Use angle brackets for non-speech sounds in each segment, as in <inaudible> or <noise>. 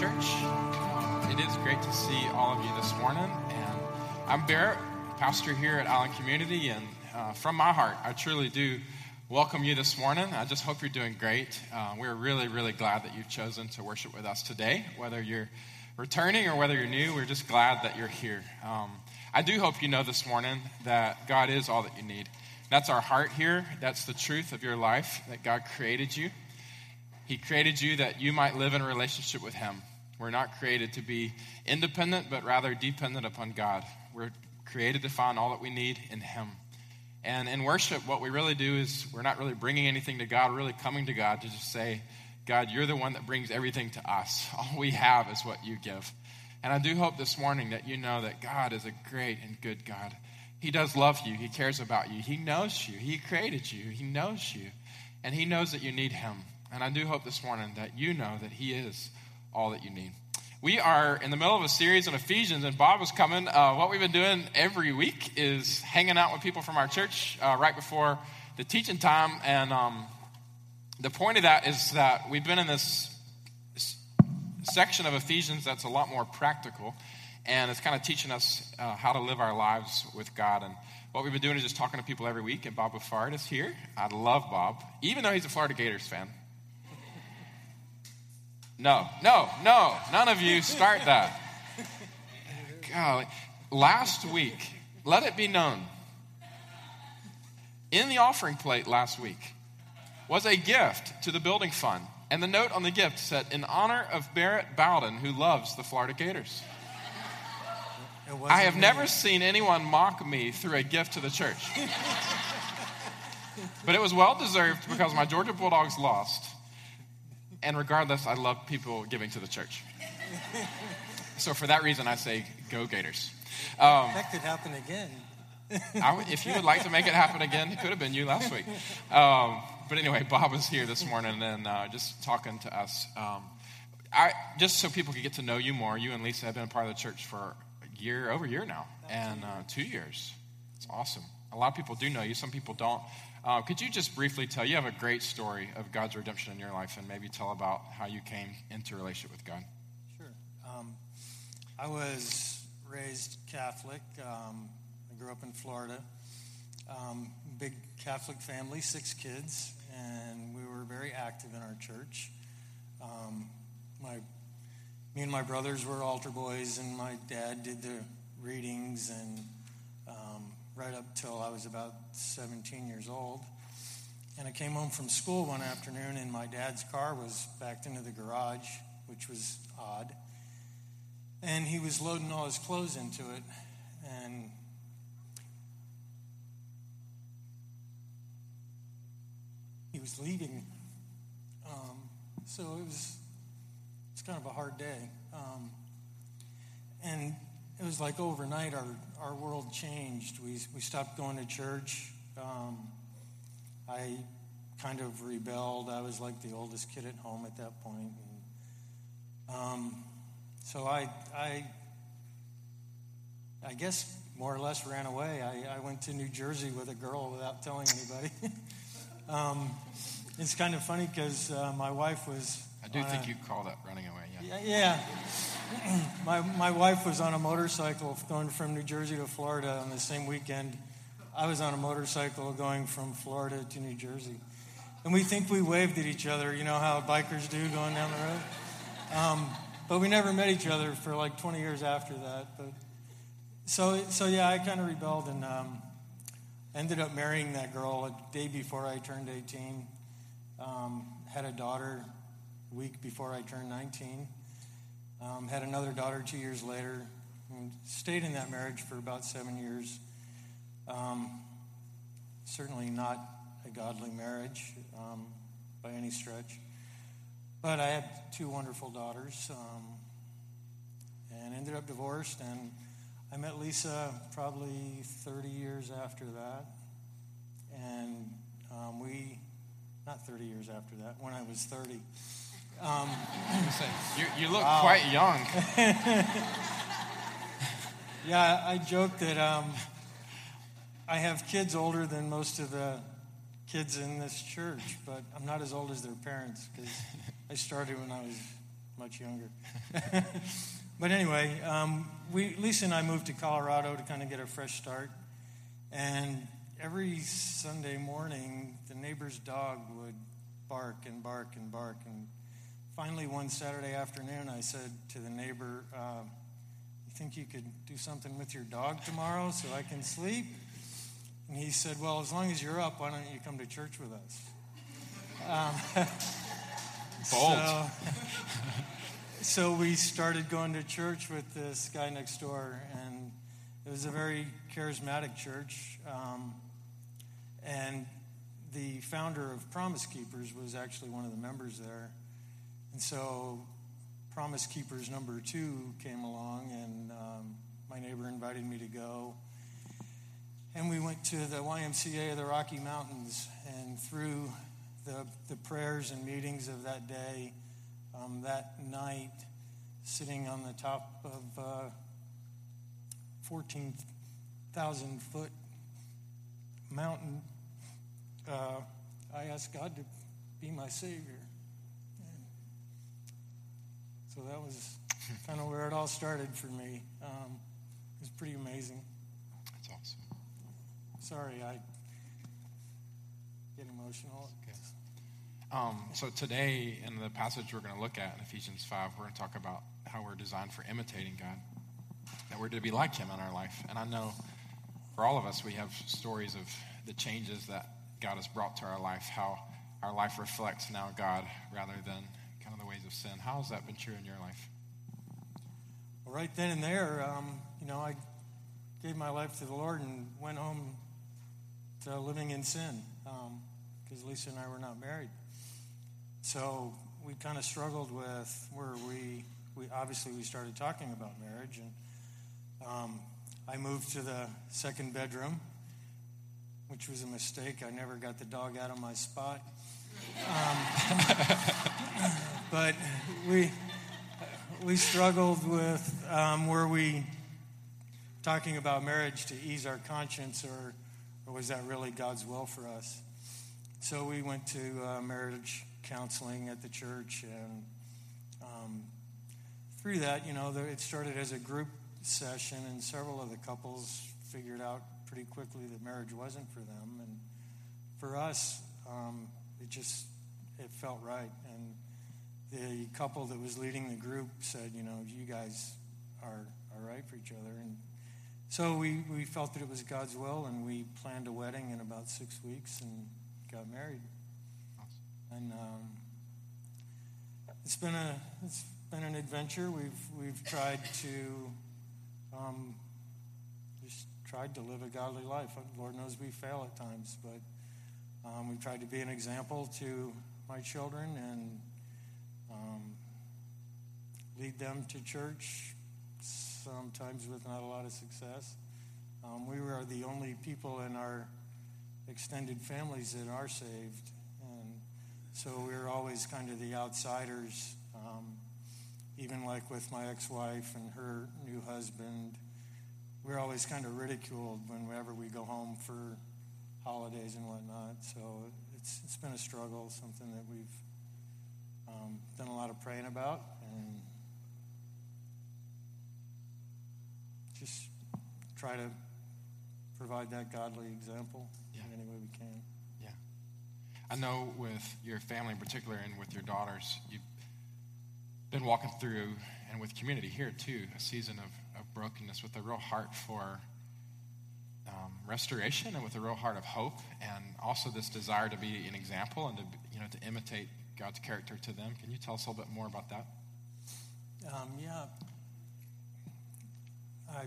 Church. It is great to see all of you this morning. And I'm Barrett, pastor here at Allen Community. And uh, from my heart, I truly do welcome you this morning. I just hope you're doing great. Uh, we're really, really glad that you've chosen to worship with us today. Whether you're returning or whether you're new, we're just glad that you're here. Um, I do hope you know this morning that God is all that you need. That's our heart here. That's the truth of your life, that God created you. He created you that you might live in a relationship with Him. We're not created to be independent, but rather dependent upon God. We're created to find all that we need in Him. And in worship, what we really do is we're not really bringing anything to God, we're really coming to God to just say, God, you're the one that brings everything to us. <laughs> All we have is what you give. And I do hope this morning that you know that God is a great and good God. He does love you, He cares about you, He knows you, He created you, He knows you, and He knows that you need Him. And I do hope this morning that you know that He is all that you need. We are in the middle of a series on Ephesians, and Bob is coming. Uh, what we've been doing every week is hanging out with people from our church uh, right before the teaching time. And um, the point of that is that we've been in this section of Ephesians that's a lot more practical, and it's kind of teaching us uh, how to live our lives with God. And what we've been doing is just talking to people every week, and Bob Buffard is here. I love Bob, even though he's a Florida Gators fan. No, no, no. None of you start that. Golly. Last week, let it be known, in the offering plate last week was a gift to the building fund. And the note on the gift said, In honor of Barrett Bowden, who loves the Florida Gators. I have never seen anyone mock me through a gift to the church. <laughs> but it was well deserved because my Georgia Bulldogs lost. And regardless, I love people giving to the church. so for that reason, I say, go Gators. Um, that could happen again. if you would like to make it happen again, it could have been you last week. Um, but anyway, Bob was here this morning and uh, just talking to us. Um, I, just so people could get to know you more, you and Lisa have been a part of the church for a year, over a year now, and uh, two years. It's awesome. A lot of people do know you, some people don't. Uh, could you just briefly tell? You have a great story of God's redemption in your life, and maybe tell about how you came into relationship with God. Sure. Um, I was raised Catholic. Um, I grew up in Florida. Um, big Catholic family, six kids, and we were very active in our church. Um, my, me and my brothers were altar boys, and my dad did the readings and um, right up till I was about 17 years old. And I came home from school one afternoon, and my dad's car was backed into the garage, which was odd. And he was loading all his clothes into it. And he was leaving. Um, so it was it's kind of a hard day. Um, and it was like overnight our, our world changed. We, we stopped going to church. Um, I kind of rebelled. I was like the oldest kid at home at that point. And, um, so I, I, I guess more or less ran away. I, I went to New Jersey with a girl without telling anybody. <laughs> um, it's kind of funny because uh, my wife was. I do think a, you call that running away. Yeah. Yeah. <clears throat> my, my wife was on a motorcycle going from New Jersey to Florida on the same weekend. I was on a motorcycle going from Florida to New Jersey. And we think we waved at each other, you know how bikers do going down the road? Um, but we never met each other for like 20 years after that. But so, so yeah, I kind of rebelled and um, ended up marrying that girl a day before I turned 18. Um, had a daughter week before I turned 19. Um, had another daughter two years later. And stayed in that marriage for about seven years. Um, certainly not a godly marriage um, by any stretch. But I had two wonderful daughters um, and ended up divorced. And I met Lisa probably 30 years after that. And um, we, not 30 years after that, when I was 30. Um, you, you look wow. quite young. <laughs> yeah, I joke that um, I have kids older than most of the kids in this church, but I'm not as old as their parents because I started when I was much younger. <laughs> but anyway, um, we, Lisa and I moved to Colorado to kind of get a fresh start. And every Sunday morning, the neighbor's dog would bark and bark and bark. And finally, one Saturday afternoon, I said to the neighbor, uh, You think you could do something with your dog tomorrow so I can sleep? And he said, Well, as long as you're up, why don't you come to church with us? Um, <laughs> Bold. So, <laughs> so we started going to church with this guy next door, and it was a very charismatic church. Um, and the founder of Promise Keepers was actually one of the members there. And so Promise Keepers number two came along, and um, my neighbor invited me to go. And we went to the YMCA of the Rocky Mountains, and through the, the prayers and meetings of that day, um, that night, sitting on the top of uh, 14,000 foot mountain, uh, I asked God to be my Savior. So that was kind of where it all started for me. Um, it was pretty amazing. That's awesome. Sorry, I get emotional. Um, so today, in the passage we're going to look at in Ephesians 5, we're going to talk about how we're designed for imitating God, that we're to be like Him in our life. And I know for all of us, we have stories of the changes that God has brought to our life, how our life reflects now God rather than of sin. How has that been true in your life? Well, right then and there, um, you know, I gave my life to the Lord and went home to living in sin because um, Lisa and I were not married. So we kind of struggled with where we, we obviously we started talking about marriage, and um, I moved to the second bedroom, which was a mistake. I never got the dog out of my spot. Um, <laughs> but we we struggled with um, were we talking about marriage to ease our conscience, or, or was that really God's will for us? So we went to uh, marriage counseling at the church, and um, through that, you know, it started as a group session, and several of the couples figured out pretty quickly that marriage wasn't for them, and for us, um, it just it felt right, and the couple that was leading the group said, you know, you guys are are right for each other, and so we, we felt that it was God's will, and we planned a wedding in about six weeks and got married and um, it's been a it's been an adventure. We've we've tried to um, just tried to live a godly life. Lord knows we fail at times, but um, we've tried to be an example to my children and um, lead them to church. Sometimes with not a lot of success. Um, we are the only people in our extended families that are saved And so we're always kind of the outsiders, um, even like with my ex wife and her new husband. We are always kind of ridiculed whenever we go home for holidays and whatnot. So it's, it's been a struggle, something that we've um, done a lot of praying about and just try to provide that godly example yeah. in any way we can. Yeah. I know with your family in particular and with your daughters, you've been walking through, and with community here too, a season of, of brokenness with a real heart for um, restoration and with a real heart of hope, and also this desire to be an example and to you know to imitate God's character to them. Can you tell us a little bit more about that? Um, yeah, I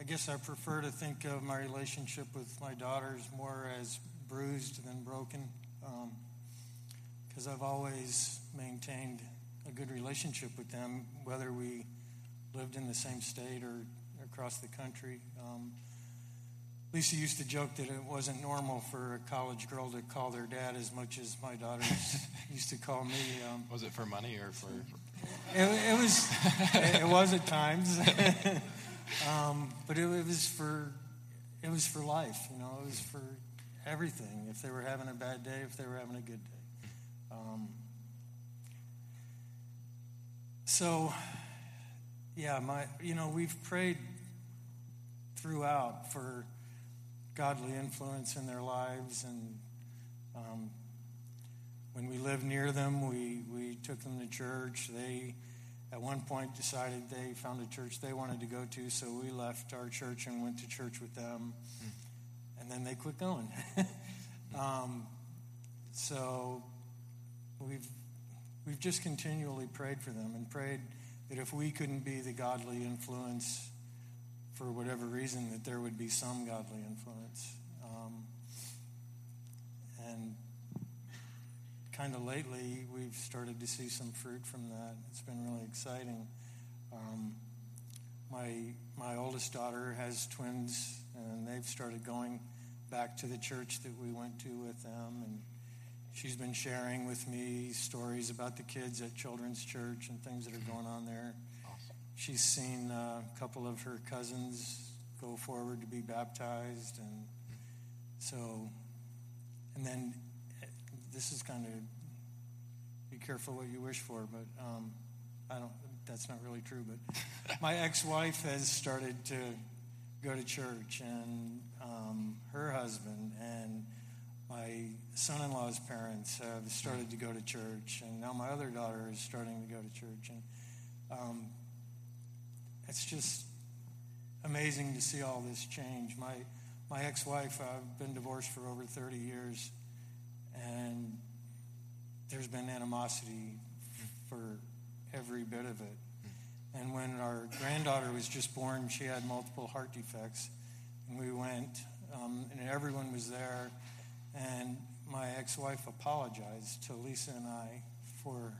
I guess I prefer to think of my relationship with my daughters more as bruised than broken because um, I've always maintained a good relationship with them, whether we lived in the same state or across the country. Um, Lisa used to joke that it wasn't normal for a college girl to call their dad as much as my daughters <laughs> used to call me. Um, was it for money or for? It, it was. it was at times, <laughs> um, but it, it was for. It was for life, you know. It was for everything. If they were having a bad day, if they were having a good day. Um, So, yeah, my you know we've prayed throughout for godly influence in their lives, and um, when we lived near them, we we took them to church. They at one point decided they found a church they wanted to go to, so we left our church and went to church with them, and then they quit going. <laughs> um, so we've we've just continually prayed for them and prayed that if we couldn't be the godly influence for whatever reason, that there would be some godly influence. Um, and kind of lately, we've started to see some fruit from that. It's been really exciting. Um, my my oldest daughter has twins, and they've started going back to the church that we went to with them, and she's been sharing with me stories about the kids at Children's Church and things that are going on there. She's seen uh, a couple of her cousins go forward to be baptized, and so, and then eh, this is kind of be careful what you wish for, but um, I don't. That's not really true. But <laughs> my ex-wife has started to go to church, and um, her husband and my son-in-law's parents have started to go to church, and now my other daughter is starting to go to church, and um, it's just amazing to see all this change. My my ex-wife, I've been divorced for over 30 years, and there's been animosity for every bit of it. And when our granddaughter was just born, she had multiple heart defects, and we went, um, and everyone was there, and my ex-wife apologized to Lisa and I for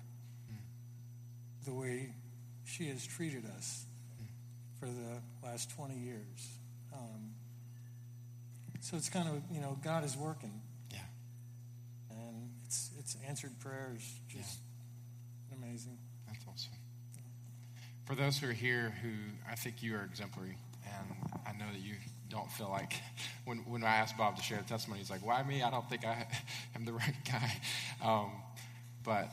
the way she has treated us for the last 20 years. Um, so it's kind of, you know, God is working. Yeah. And it's, it's answered prayers. Just yeah. amazing. That's awesome. For those who are here who I think you are exemplary, and I know that you don't feel like when, when I asked Bob to share the testimony, he's like, why me? I don't think I <laughs> am the right guy. Um, but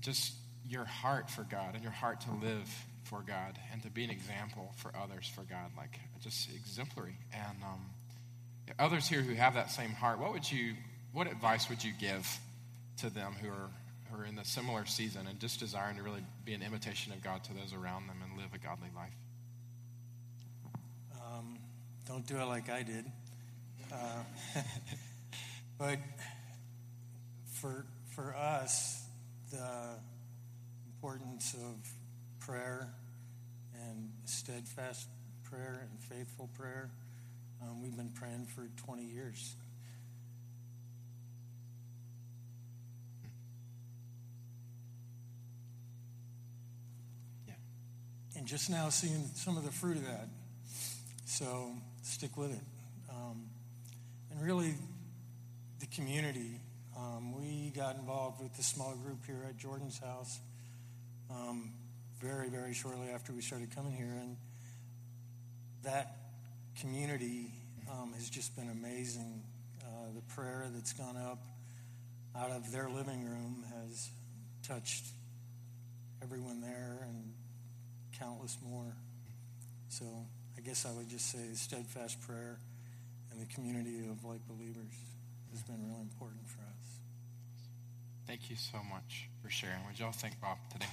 just your heart for God and your heart to live for God and to be an example for others for God, like just exemplary. And um, others here who have that same heart, what would you, what advice would you give to them who are who are in the similar season and just desiring to really be an imitation of God to those around them and live a godly life? Um, don't do it like I did. Uh, <laughs> but for for us, the importance of prayer and steadfast prayer and faithful prayer. Um, we've been praying for 20 years. Yeah. And just now seeing some of the fruit of that. So stick with it. Um, and really, the community. Um, we got involved with the small group here at Jordan's house. Um, very, very shortly after we started coming here. And that community um, has just been amazing. Uh, the prayer that's gone up out of their living room has touched everyone there and countless more. So I guess I would just say steadfast prayer and the community of like believers has been really important for us. Thank you so much for sharing. Would y'all thank Bob today?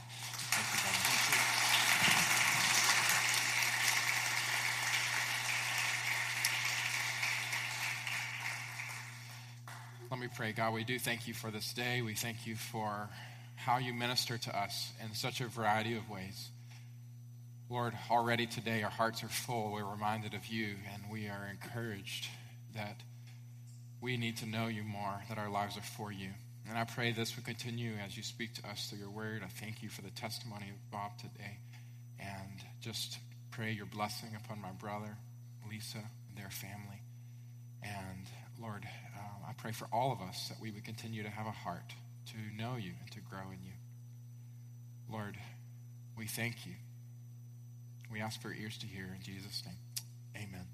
Let me pray. God, we do thank you for this day. We thank you for how you minister to us in such a variety of ways. Lord, already today our hearts are full. We're reminded of you, and we are encouraged that we need to know you more, that our lives are for you. And I pray this will continue as you speak to us through your word. I thank you for the testimony of Bob today. And just pray your blessing upon my brother, Lisa, and their family. And Lord, I pray for all of us that we would continue to have a heart to know you and to grow in you. Lord, we thank you. We ask for ears to hear in Jesus' name. Amen.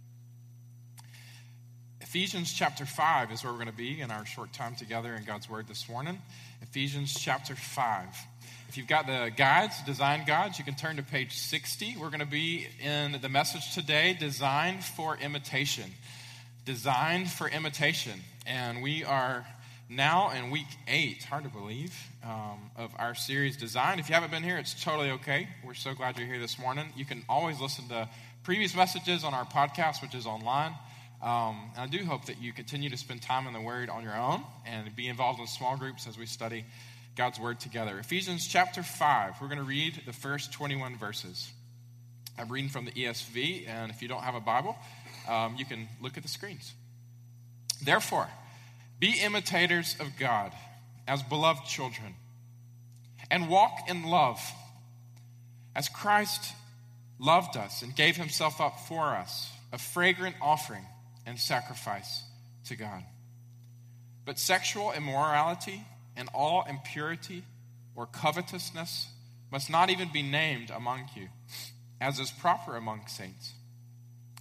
Ephesians chapter 5 is where we're going to be in our short time together in God's Word this morning. Ephesians chapter 5. if you've got the guides, design guides, you can turn to page 60. We're going to be in the message today, Designed for Imitation. Designed for Imitation. And we are now in week eight, hard to believe, um, of our series Design. If you haven't been here, it's totally okay. We're so glad you're here this morning. You can always listen to previous messages on our podcast, which is online. Um, and I do hope that you continue to spend time in the Word on your own and be involved in small groups as we study God's Word together. Ephesians chapter 5, we're going to read the first 21 verses. I'm reading from the ESV, and if you don't have a Bible, um, you can look at the screens. Therefore, be imitators of God as beloved children, and walk in love as Christ loved us and gave himself up for us, a fragrant offering and sacrifice to God. But sexual immorality and all impurity or covetousness must not even be named among you, as is proper among saints.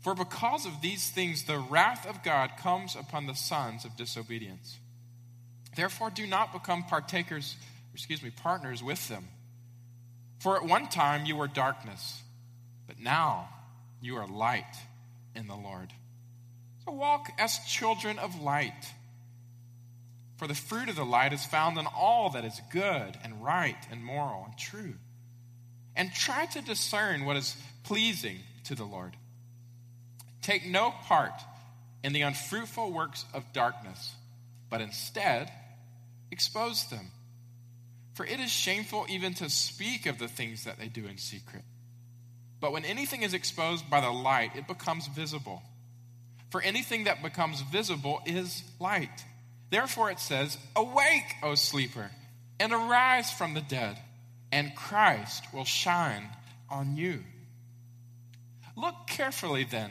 For because of these things, the wrath of God comes upon the sons of disobedience. Therefore, do not become partakers, excuse me, partners with them. For at one time you were darkness, but now you are light in the Lord. So walk as children of light. For the fruit of the light is found in all that is good and right and moral and true. And try to discern what is pleasing to the Lord. Take no part in the unfruitful works of darkness, but instead, expose them. For it is shameful even to speak of the things that they do in secret. But when anything is exposed by the light, it becomes visible. For anything that becomes visible is light. Therefore it says, Awake, O sleeper, and arise from the dead, and Christ will shine on you. Look carefully then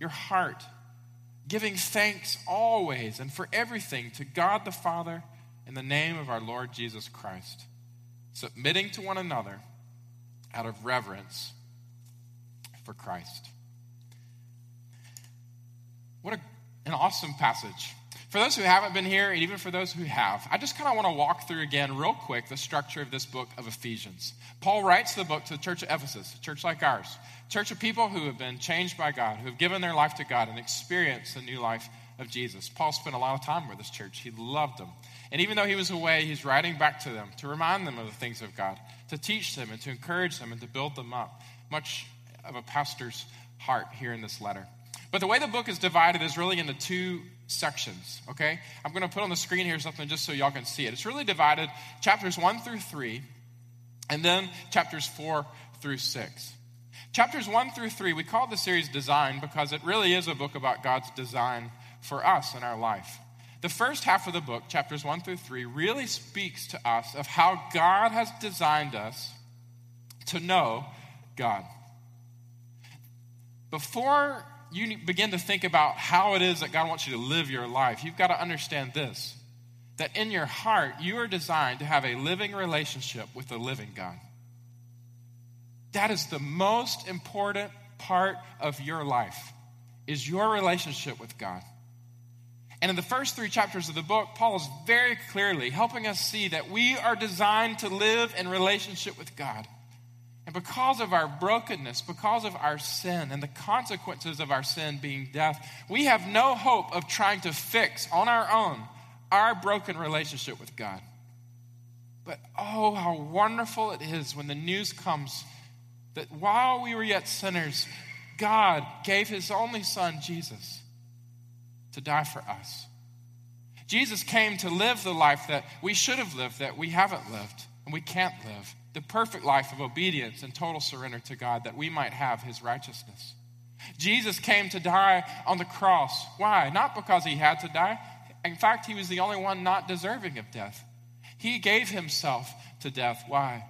your heart, giving thanks always and for everything to God the Father in the name of our Lord Jesus Christ, submitting to one another out of reverence for Christ. What a, an awesome passage. For those who haven't been here, and even for those who have, I just kind of want to walk through again, real quick, the structure of this book of Ephesians. Paul writes the book to the church of Ephesus, a church like ours, church of people who have been changed by God, who have given their life to God and experienced the new life of Jesus. Paul spent a lot of time with this church, he loved them. And even though he was away, he's writing back to them to remind them of the things of God, to teach them and to encourage them and to build them up. Much of a pastor's heart here in this letter. But the way the book is divided is really into two sections, okay? I'm going to put on the screen here something just so y'all can see it. It's really divided chapters 1 through 3, and then chapters 4 through 6. Chapters 1 through 3, we call the series Design because it really is a book about God's design for us in our life. The first half of the book, chapters 1 through 3, really speaks to us of how God has designed us to know God. Before you begin to think about how it is that God wants you to live your life, you've got to understand this that in your heart, you are designed to have a living relationship with the living God. That is the most important part of your life is your relationship with God. And in the first three chapters of the book, Paul is very clearly helping us see that we are designed to live in relationship with God. And because of our brokenness, because of our sin and the consequences of our sin being death, we have no hope of trying to fix on our own our broken relationship with God. But oh, how wonderful it is when the news comes that while we were yet sinners, God gave his only son, Jesus, to die for us. Jesus came to live the life that we should have lived, that we haven't lived, and we can't live. The perfect life of obedience and total surrender to God, that we might have his righteousness. Jesus came to die on the cross. Why? Not because he had to die. In fact, he was the only one not deserving of death. He gave himself to death. Why?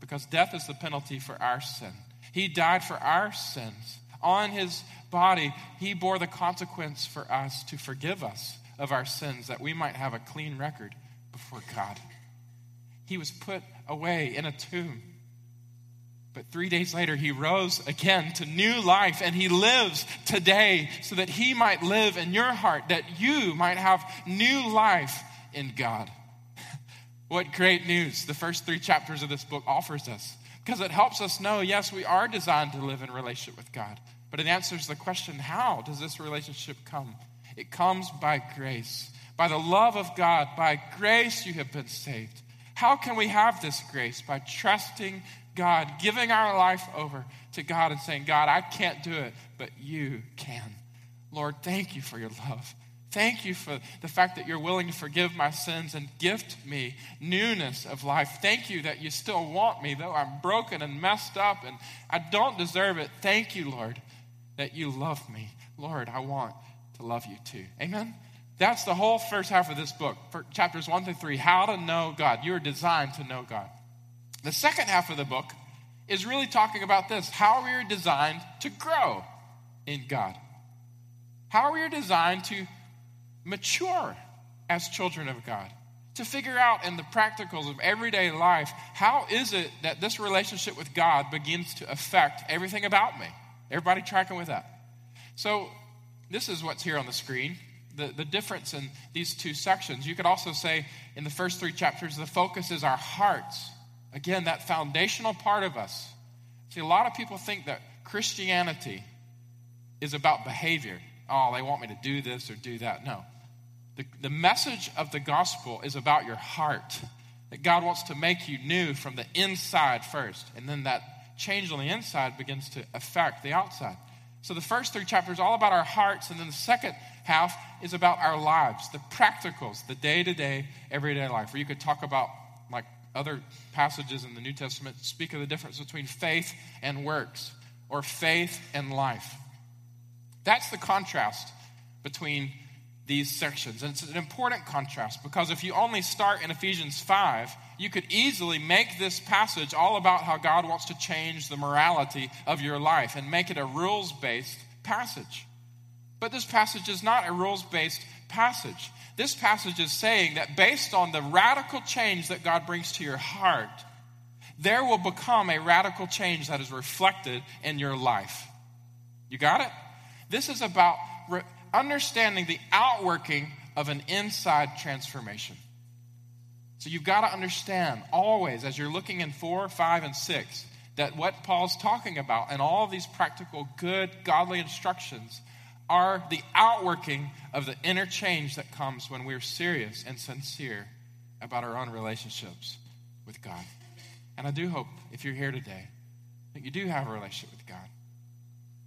Because death is the penalty for our sin. He died for our sins. On his body, he bore the consequence for us to forgive us of our sins that we might have a clean record before God. He was put away in a tomb. But three days later, he rose again to new life, and he lives today so that he might live in your heart, that you might have new life in God. What great news the first three chapters of this book offers us because it helps us know yes, we are designed to live in relationship with God, but it answers the question how does this relationship come? It comes by grace. By the love of God, by grace you have been saved. How can we have this grace? By trusting God, giving our life over to God and saying, God, I can't do it, but you can. Lord, thank you for your love. Thank you for the fact that you're willing to forgive my sins and gift me newness of life. Thank you that you still want me, though I'm broken and messed up and I don't deserve it. Thank you, Lord, that you love me. Lord, I want to love you too. Amen? That's the whole first half of this book, chapters one through three how to know God. You are designed to know God. The second half of the book is really talking about this how we are designed to grow in God. How we are designed to mature as children of God, to figure out in the practicals of everyday life how is it that this relationship with God begins to affect everything about me. Everybody tracking with that? So, this is what's here on the screen. The, the difference in these two sections. You could also say in the first three chapters, the focus is our hearts. Again, that foundational part of us. See, a lot of people think that Christianity is about behavior. Oh, they want me to do this or do that. No. The, the message of the gospel is about your heart. That God wants to make you new from the inside first. And then that change on the inside begins to affect the outside. So the first three chapters all about our hearts, and then the second half is about our lives, the practicals, the day to day, everyday life, where you could talk about like other passages in the New Testament speak of the difference between faith and works, or faith and life. That's the contrast between these sections. And it's an important contrast because if you only start in Ephesians 5, you could easily make this passage all about how God wants to change the morality of your life and make it a rules based passage. But this passage is not a rules based passage. This passage is saying that based on the radical change that God brings to your heart, there will become a radical change that is reflected in your life. You got it? This is about re- understanding the outworking of an inside transformation. So you've got to understand always, as you're looking in four, five, and six, that what Paul's talking about and all these practical, good, godly instructions are the outworking of the inner change that comes when we're serious and sincere about our own relationships with God. And I do hope, if you're here today, that you do have a relationship with God.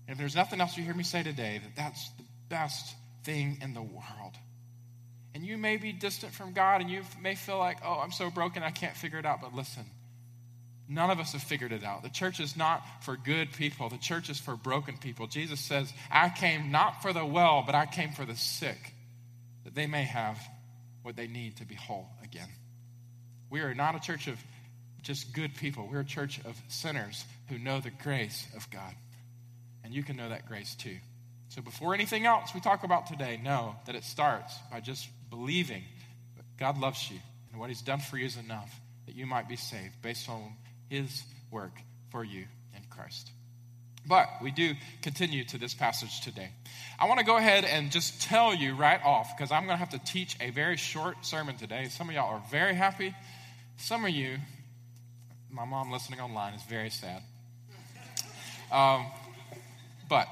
And if there's nothing else you hear me say today, that that's the best thing in the world. And you may be distant from God and you may feel like, oh, I'm so broken, I can't figure it out. But listen, none of us have figured it out. The church is not for good people, the church is for broken people. Jesus says, I came not for the well, but I came for the sick, that they may have what they need to be whole again. We are not a church of just good people, we're a church of sinners who know the grace of God. And you can know that grace too. So before anything else we talk about today, know that it starts by just believing that God loves you and what He's done for you is enough that you might be saved based on His work for you in Christ. But we do continue to this passage today. I want to go ahead and just tell you right off, because I'm going to have to teach a very short sermon today. Some of y'all are very happy. Some of you, my mom listening online is very sad. Um, but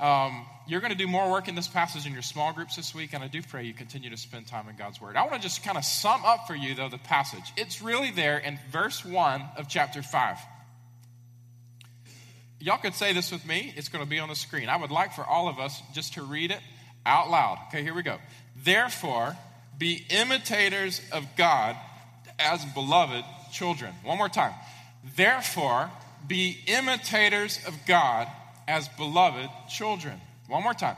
um, you're going to do more work in this passage in your small groups this week, and I do pray you continue to spend time in God's Word. I want to just kind of sum up for you, though, the passage. It's really there in verse 1 of chapter 5. y'all could say this with me. It's going to be on the screen. I would like for all of us just to read it out loud. Okay, here we go. Therefore, be imitators of God as beloved children. One more time. Therefore, be imitators of God as beloved children. One more time.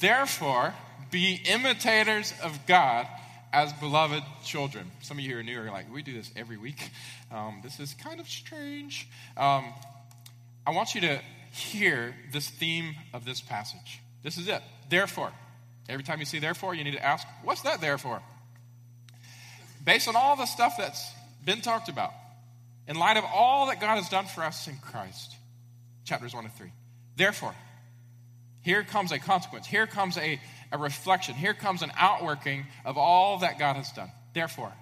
Therefore, be imitators of God as beloved children. Some of you who are new are like, we do this every week. Um, this is kind of strange. Um, I want you to hear this theme of this passage. This is it. Therefore. Every time you see therefore, you need to ask, what's that there for? Based on all the stuff that's been talked about, in light of all that God has done for us in Christ, chapters 1 to 3. Therefore, here comes a consequence. Here comes a, a reflection. Here comes an outworking of all that God has done. Therefore,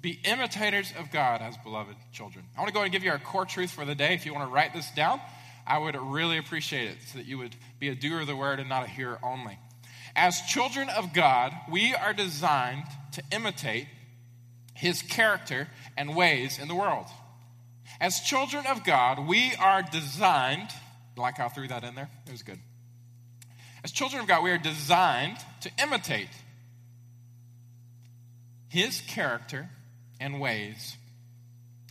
be imitators of God as beloved children. I want to go and give you our core truth for the day. If you want to write this down, I would really appreciate it so that you would be a doer of the word and not a hearer only. As children of God, we are designed to imitate his character and ways in the world. As children of God, we are designed, like how I threw that in there? It was good. As children of God, we are designed to imitate his character and ways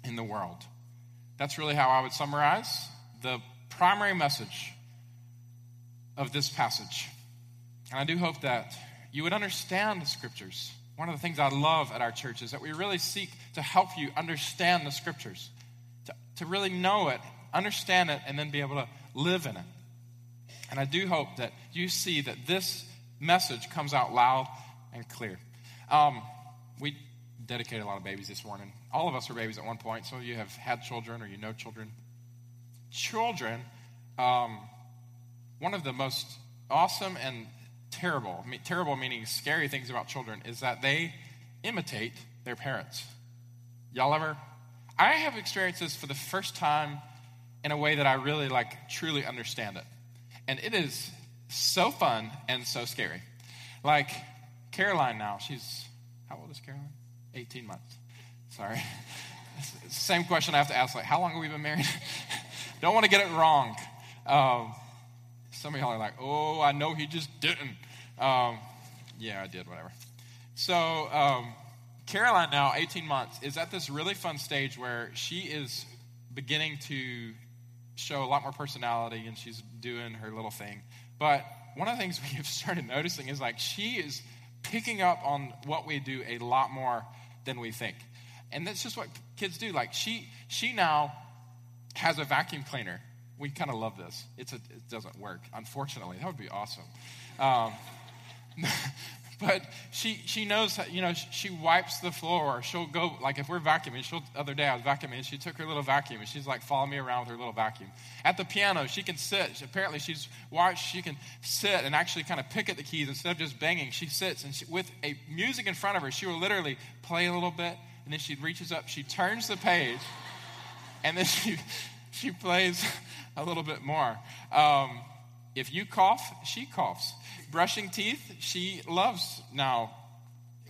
in the world. That's really how I would summarize the primary message of this passage. And I do hope that you would understand the scriptures. One of the things I love at our church is that we really seek to help you understand the scriptures, to, to really know it, understand it, and then be able to live in it. And I do hope that you see that this message comes out loud and clear. Um, we dedicated a lot of babies this morning. All of us were babies at one point. Some of you have had children or you know children. Children, um, one of the most awesome and terrible, I mean, terrible meaning scary things about children is that they imitate their parents. Y'all ever? I have experienced this for the first time in a way that I really like truly understand it. And it is so fun and so scary. Like Caroline now, she's how old is Caroline? 18 months. Sorry. <laughs> Same question I have to ask, like, how long have we been married? <laughs> Don't want to get it wrong. Um, some of y'all are like, oh, I know he just didn't. Um, yeah, I did, whatever. So, um, Caroline, now 18 months, is at this really fun stage where she is beginning to show a lot more personality and she's doing her little thing. But one of the things <laughs> we have started noticing is like she is picking up on what we do a lot more than we think. And that's just what kids do. Like she she now has a vacuum cleaner. We kind of love this. It's a, it doesn't work, unfortunately. That would be awesome. Um, <laughs> but she she knows you know she wipes the floor. She'll go like if we're vacuuming she'll the other day i was vacuuming she took her little vacuum and she's like following me around with her little vacuum. At the piano she can sit. Apparently she's watched she can sit and actually kind of pick at the keys instead of just banging. She sits and she, with a music in front of her she will literally play a little bit and then she reaches up she turns the page and then <laughs> she she plays a little bit more. Um, if you cough she coughs brushing teeth, she loves now.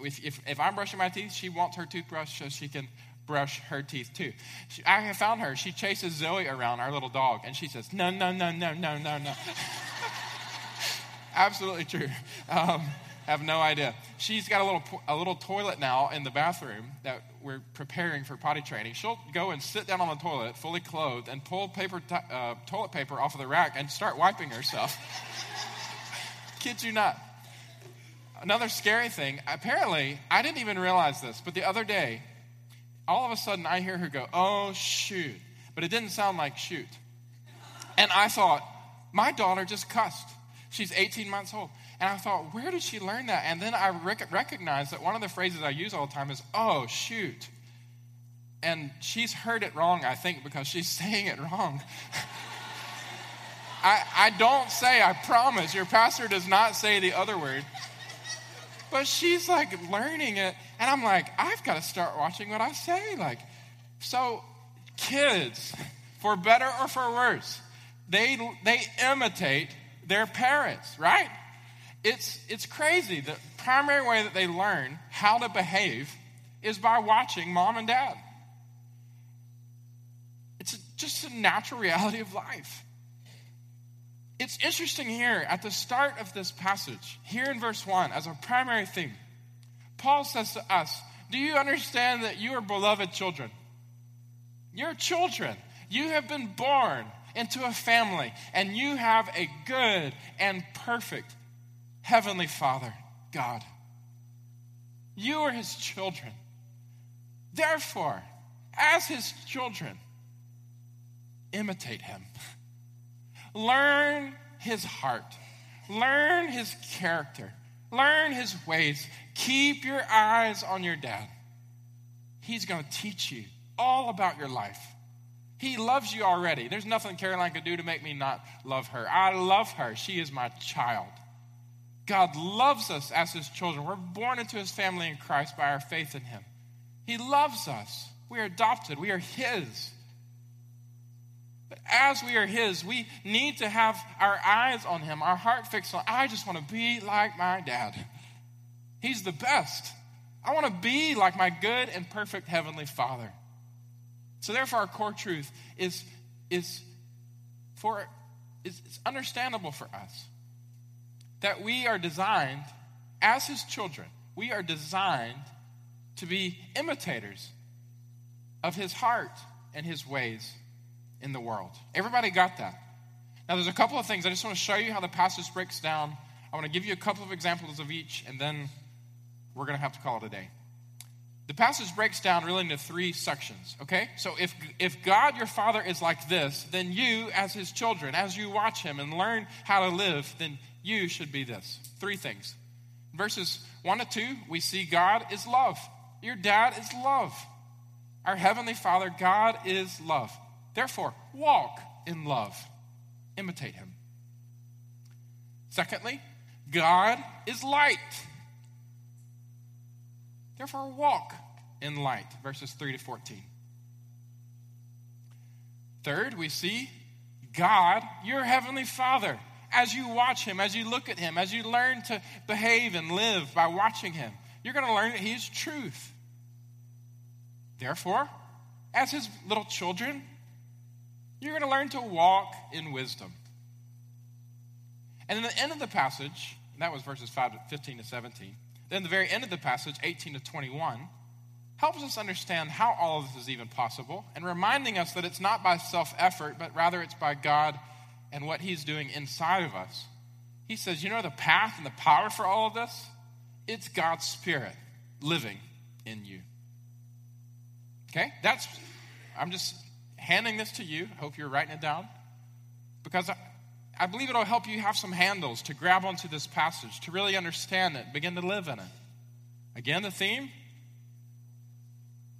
If, if, if, I'm brushing my teeth, she wants her toothbrush so she can brush her teeth too. She, I have found her. She chases Zoe around, our little dog, and she says, No, no, no, no, no, no, no. <laughs> Absolutely true. Um, have no idea. She's got a little a little toilet now in the bathroom that we're preparing for potty training. She'll go and sit down on the toilet, fully clothed, and pull paper uh, toilet paper off of the rack and start wiping herself <laughs> kid you not. Another scary thing, apparently, I didn't even realize this, but the other day, all of a sudden I hear her go, oh, shoot. But it didn't sound like shoot. And I thought, my daughter just cussed. She's 18 months old. And I thought, where did she learn that? And then I rec- recognized that one of the phrases I use all the time is, oh, shoot. And she's heard it wrong, I think, because she's <laughs> saying it wrong. <laughs> I, I don't say, I promise, your pastor does not say the other word. But she's like learning it. And I'm like, I've got to start watching what I say. Like, so kids, for better or for worse, they, they imitate their parents, right? It's, it's crazy. The primary way that they learn how to behave is by watching mom and dad. It's, just a natural reality of life. It's interesting here at the start of this passage, here in verse 1, as a primary theme, Paul says to us, Do you understand that you are beloved children? You're children. You have been born into a family, and you have a good and perfect Heavenly Father, God. You are His children. Therefore, as His children, imitate Him. <laughs> Learn His heart, learn His character, learn His ways. Keep your eyes on your dad. He's going to teach you all about your life. He loves you already. There's nothing Caroline could do to make me not love her. I love her. She is my child. God loves us as his children. We're born into his family in Christ by our faith in him. He loves us. We are adopted. We are his. But as we are his, we need to have our eyes on him, our heart fixed on, I just want to be like my dad. He's the best. I want to be like my good and perfect heavenly father. So therefore, our core truth is, is for is, understandable for us that we are designed as his children, we are designed to be imitators of his heart and his ways in the world. Everybody got that? Now, there's a couple of things. I just want to show you how the passage breaks down. I want to give you a couple of examples of each, and then we're going to have to call it a day the passage breaks down really into three sections, okay? So if, if God your Father is like this, then you, as his children, as you watch him and learn how to live, then you should be this. Three things. Verses 1 to 2, we see God is love. Your dad is love. Our Heavenly Father, God is love. Therefore, walk in love, imitate him. Secondly, God is light. Therefore, walk in light. Verses 3 to 14. Third, we see God, your heavenly Father. As you watch him, as you look at him, as you learn to behave and live by watching him, you're going to learn that he is truth. Therefore, as his little children, you're going to learn to walk in wisdom. And in the end of the passage, that was verses 5 to 15 to 17, then the very end of the passage, 18 to 21, helps us understand how all of this is even possible and reminding us that it's not by self effort, but rather it's by God and what He's doing inside of us. He says, You know the path and the power for all of this? It's God's Spirit living in you. Okay? That's, I'm just handing this to you. I hope you're writing it down. Because I, I believe it'll help you have some handles to grab onto this passage, to really understand it, begin to live in it. Again, the theme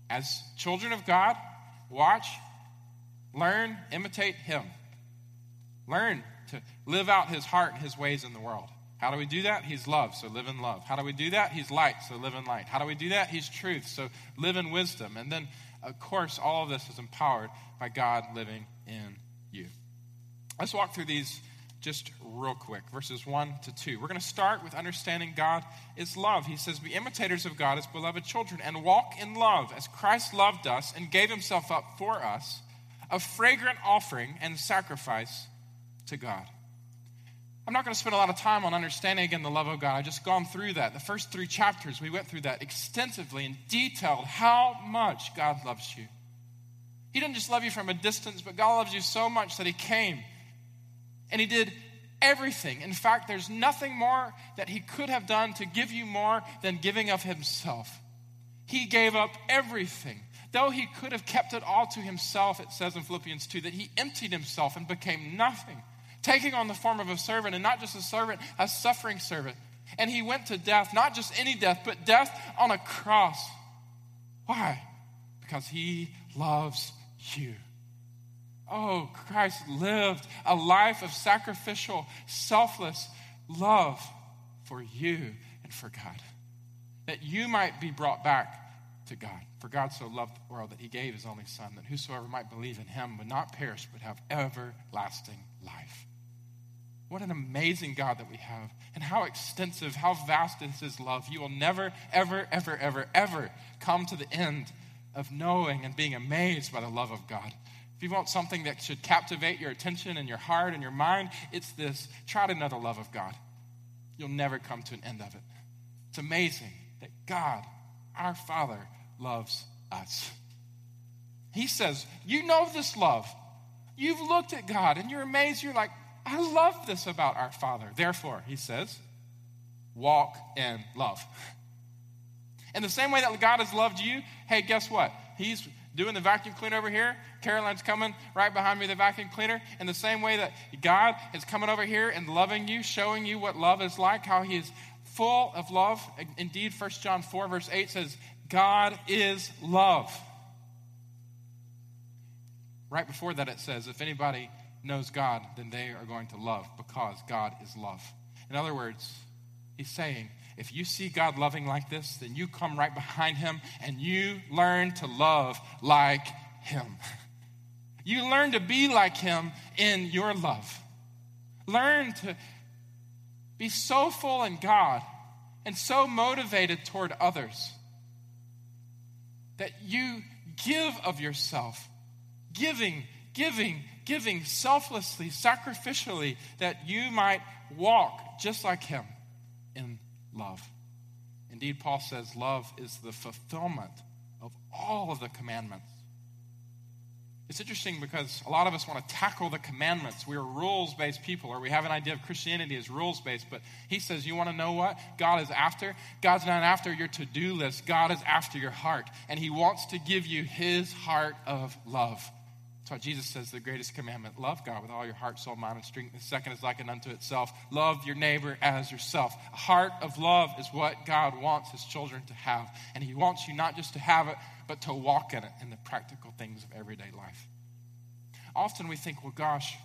as children of God, watch, learn, imitate Him. Learn to live out His heart and His ways in the world. How do we do that? He's love, so live in love. How do we do that? He's light, so live in light. How do we do that? He's truth, so live in wisdom. And then, of course, all of this is empowered by God living in you. Let's walk through these just real quick, verses 1 to 2. We're going to start with understanding God is love. He says, Be imitators of God as beloved children and walk in love as Christ loved us and gave himself up for us, a fragrant offering and sacrifice to God. I'm not going to spend a lot of time on understanding again the love of God. I've just gone through that. The first three chapters, we went through that extensively and detailed how much God loves you. He didn't just love you from a distance, but God loves you so much that He came and he did everything. In fact, there's nothing more that he could have done to give you more than giving of himself. He gave up everything. Though he could have kept it all to himself, it says in Philippians 2 that he emptied himself and became nothing, taking on the form of a servant, and not just a servant, a suffering servant. And he went to death, not just any death, but death on a cross. Why? Because he loves you. Oh, Christ lived a life of sacrificial, selfless love for you and for God. That you might be brought back to God. For God so loved the world that he gave his only Son, that whosoever might believe in him would not perish but have everlasting life. What an amazing God that we have, and how extensive, how vast is his love. You will never, ever, ever, ever, ever come to the end of knowing and being amazed by the love of God if you want something that should captivate your attention and your heart and your mind, it's this try to know the love of God. You'll never come to an end of it. It's amazing that God, our Father, loves us. He says, You know this love. You've looked at God and you're amazed. You're like, I love this about our Father. Therefore, he says, walk in love. In the same way that God has loved you, hey, guess what? He's doing the vacuum cleaner over here. Caroline's coming right behind me, the vacuum cleaner. In the same way that God is coming over here and loving you, showing you what love is like, how He is full of love. Indeed, 1 John 4, verse 8 says, God is love. Right before that, it says, if anybody knows God, then they are going to love because God is love. In other words, he's saying, if you see God loving like this, then you come right behind him and you learn to love like him. <laughs> You learn to be like him in your love. Learn to be so full in God and so motivated toward others that you give of yourself, giving, giving, giving selflessly, sacrificially, that you might walk just like him in love. Indeed, Paul says love is the fulfillment of all of the commandments. It's interesting because a lot of us want to tackle the commandments. We're rules based people, or we have an idea of Christianity as rules based. But he says, You want to know what God is after? God's not after your to do list, God is after your heart. And he wants to give you his heart of love. That's why Jesus says the greatest commandment love God with all your heart, soul, mind, and strength. The second is like it unto itself. Love your neighbor as yourself. A heart of love is what God wants his children to have. And he wants you not just to have it, but to walk in it in the practical things of everyday life. Often we think, well, gosh,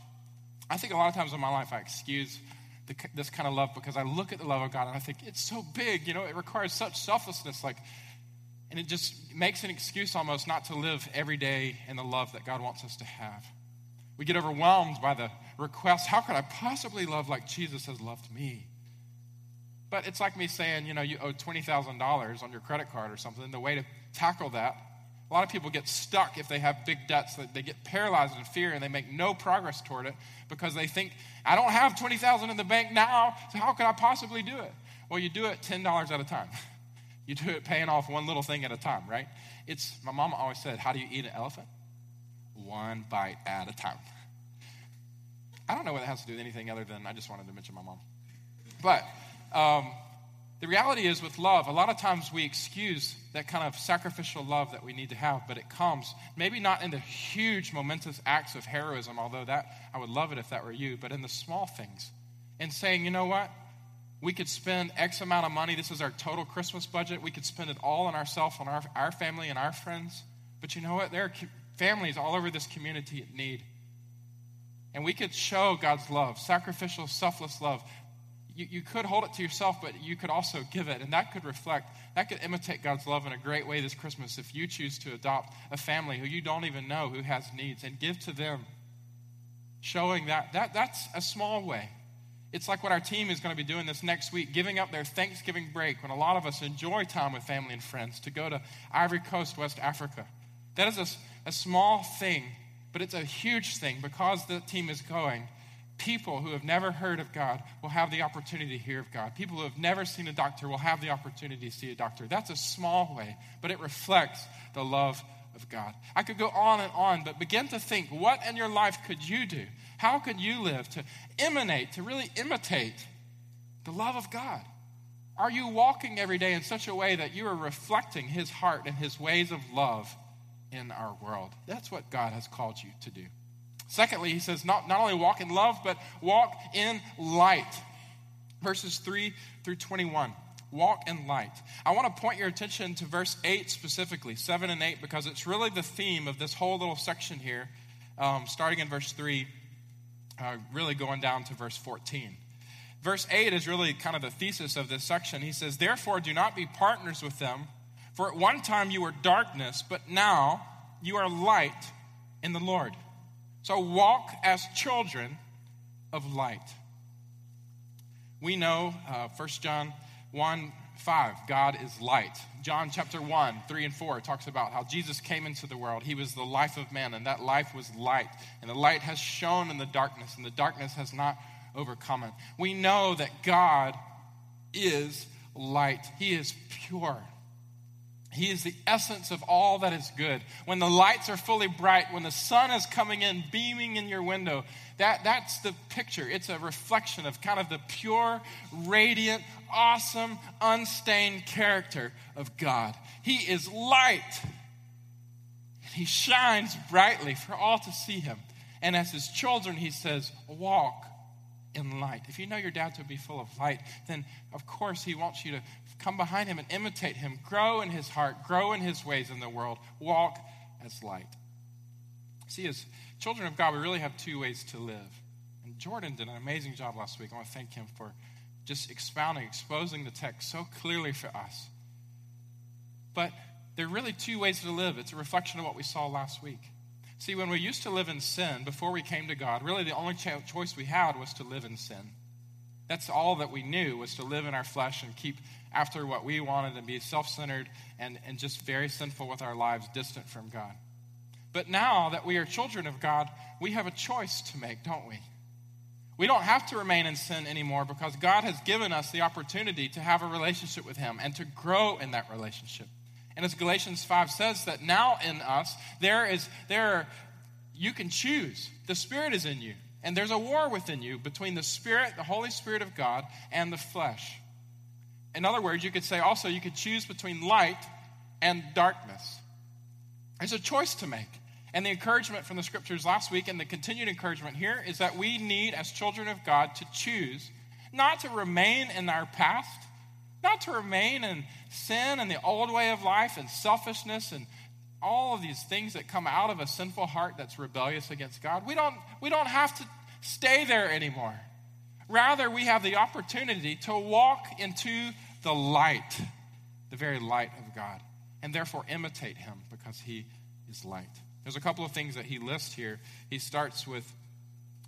I think a lot of times in my life I excuse the, this kind of love because I look at the love of God and I think it's so big, you know, it requires such selflessness. Like, and it just makes an excuse almost not to live every day in the love that God wants us to have. We get overwhelmed by the request how could I possibly love like Jesus has loved me? But it's like me saying, you know, you owe $20,000 on your credit card or something. The way to tackle that, a lot of people get stuck if they have big debts. They get paralyzed in fear and they make no progress toward it because they think, I don't have 20000 in the bank now, so how could I possibly do it? Well, you do it $10 at a time. <laughs> You do it paying off one little thing at a time, right? It's my mama always said, How do you eat an elephant? One bite at a time. I don't know what it has to do with anything other than I just wanted to mention my mom. But um, the reality is with love, a lot of times we excuse that kind of sacrificial love that we need to have, but it comes maybe not in the huge, momentous acts of heroism, although that I would love it if that were you, but in the small things. And saying, you know what? We could spend X amount of money. This is our total Christmas budget. We could spend it all on ourselves, on our, our family, and our friends. But you know what? There are families all over this community in need. And we could show God's love, sacrificial, selfless love. You, you could hold it to yourself, but you could also give it. And that could reflect, that could imitate God's love in a great way this Christmas if you choose to adopt a family who you don't even know who has needs and give to them. Showing that, that that's a small way. It's like what our team is going to be doing this next week, giving up their Thanksgiving break when a lot of us enjoy time with family and friends to go to Ivory Coast, West Africa. That is a, a small thing, but it's a huge thing because the team is going. People who have never heard of God will have the opportunity to hear of God. People who have never seen a doctor will have the opportunity to see a doctor. That's a small way, but it reflects the love of God. I could go on and on, but begin to think what in your life could you do how could you live to emanate, to really imitate the love of God? Are you walking every day in such a way that you are reflecting His heart and His ways of love in our world? That's what God has called you to do. Secondly, He says, not, not only walk in love, but walk in light. Verses 3 through 21 walk in light. I want to point your attention to verse 8 specifically, 7 and 8, because it's really the theme of this whole little section here, um, starting in verse 3 uh, really going down to verse 14. Verse 8 is really kind of the thesis of this section. He says, Therefore, do not be partners with them, for at one time you were darkness, but now you are light in the Lord. So walk as children of light. We know uh, 1 John 1 5, God is light. John chapter 1, 3 and 4 talks about how Jesus came into the world. He was the life of man, and that life was light. And the light has shone in the darkness, and the darkness has not overcome it. We know that God is light, He is pure. He is the essence of all that is good. When the lights are fully bright, when the sun is coming in, beaming in your window, that, that's the picture. It's a reflection of kind of the pure, radiant, awesome, unstained character of God. He is light. He shines brightly for all to see him. And as his children, he says, walk in light. If you know your dad to be full of light, then of course he wants you to come behind him and imitate him, grow in his heart, grow in his ways in the world, walk as light. See, as children of God, we really have two ways to live. And Jordan did an amazing job last week. I want to thank him for just expounding, exposing the text so clearly for us. But there are really two ways to live. It's a reflection of what we saw last week. See, when we used to live in sin before we came to God, really the only choice we had was to live in sin. That's all that we knew was to live in our flesh and keep after what we wanted and be self centered and, and just very sinful with our lives, distant from God. But now that we are children of God, we have a choice to make, don't we? We don't have to remain in sin anymore because God has given us the opportunity to have a relationship with Him and to grow in that relationship. And as Galatians 5 says, that now in us, there is, there you can choose. The Spirit is in you. And there's a war within you between the Spirit, the Holy Spirit of God, and the flesh. In other words, you could say also you could choose between light and darkness. There's a choice to make. And the encouragement from the scriptures last week and the continued encouragement here is that we need, as children of God, to choose not to remain in our past, not to remain in sin and the old way of life and selfishness and all of these things that come out of a sinful heart that's rebellious against God. We don't, we don't have to stay there anymore. Rather, we have the opportunity to walk into the light, the very light of God, and therefore imitate him because he is light. There's a couple of things that he lists here. He starts with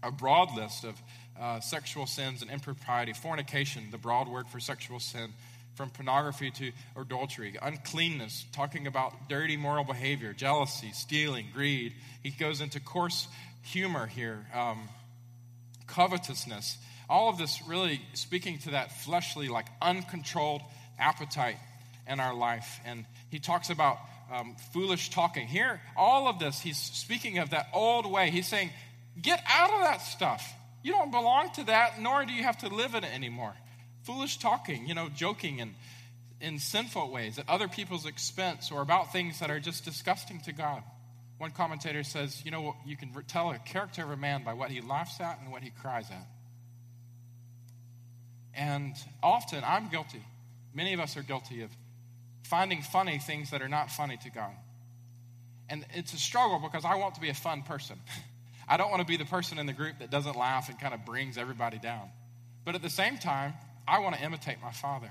a broad list of uh, sexual sins and impropriety, fornication, the broad word for sexual sin, from pornography to adultery, uncleanness, talking about dirty moral behavior, jealousy, stealing, greed. He goes into coarse humor here, um, covetousness. All of this really speaking to that fleshly, like uncontrolled appetite in our life. And he talks about um, foolish talking. Here, all of this, he's speaking of that old way. He's saying, get out of that stuff. You don't belong to that, nor do you have to live in it anymore. Foolish talking, you know, joking and in sinful ways at other people's expense or about things that are just disgusting to God. One commentator says, you know, you can tell a character of a man by what he laughs at and what he cries at. And often I'm guilty. Many of us are guilty of finding funny things that are not funny to God. And it's a struggle because I want to be a fun person. <laughs> I don't want to be the person in the group that doesn't laugh and kind of brings everybody down. But at the same time, I want to imitate my Father.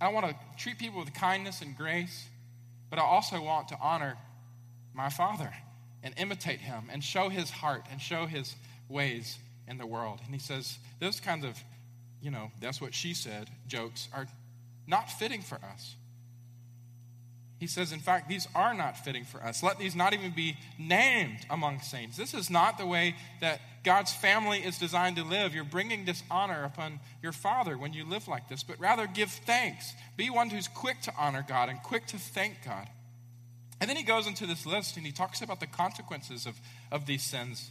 I want to treat people with kindness and grace, but I also want to honor my Father and imitate him and show his heart and show his ways in the world. And he says, those kinds of, you know, that's what she said, jokes are not fitting for us. He says, in fact, these are not fitting for us. Let these not even be named among saints. This is not the way that God's family is designed to live. You're bringing dishonor upon your father when you live like this, but rather give thanks. Be one who's quick to honor God and quick to thank God. And then he goes into this list and he talks about the consequences of, of these sins.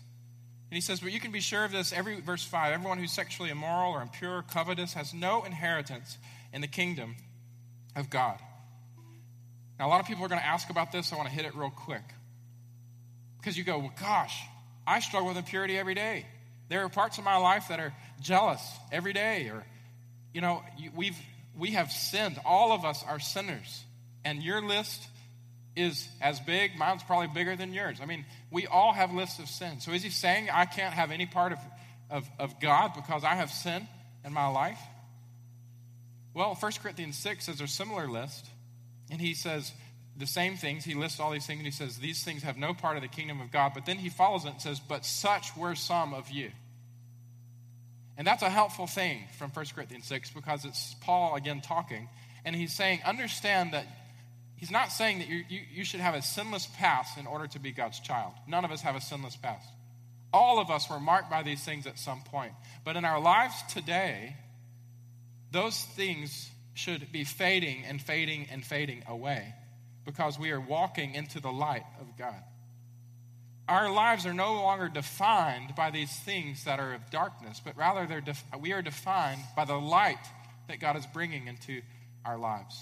And he says, But you can be sure of this, every verse 5 everyone who's sexually immoral or impure, or covetous, has no inheritance in the kingdom of God. Now, a lot of people are going to ask about this. I want to hit it real quick. Because you go, well, gosh, I struggle with impurity every day. There are parts of my life that are jealous every day. Or, you know, we've, we have sinned. All of us are sinners. And your list is as big. Mine's probably bigger than yours. I mean, we all have lists of sin. So is he saying I can't have any part of, of, of God because I have sin in my life? Well, 1 Corinthians 6 says a similar list. And he says the same things. He lists all these things and he says, These things have no part of the kingdom of God. But then he follows it and says, But such were some of you. And that's a helpful thing from 1 Corinthians 6 because it's Paul again talking. And he's saying, understand that he's not saying that you, you, you should have a sinless past in order to be God's child. None of us have a sinless past. All of us were marked by these things at some point. But in our lives today, those things should be fading and fading and fading away because we are walking into the light of God. Our lives are no longer defined by these things that are of darkness, but rather def- we are defined by the light that God is bringing into our lives.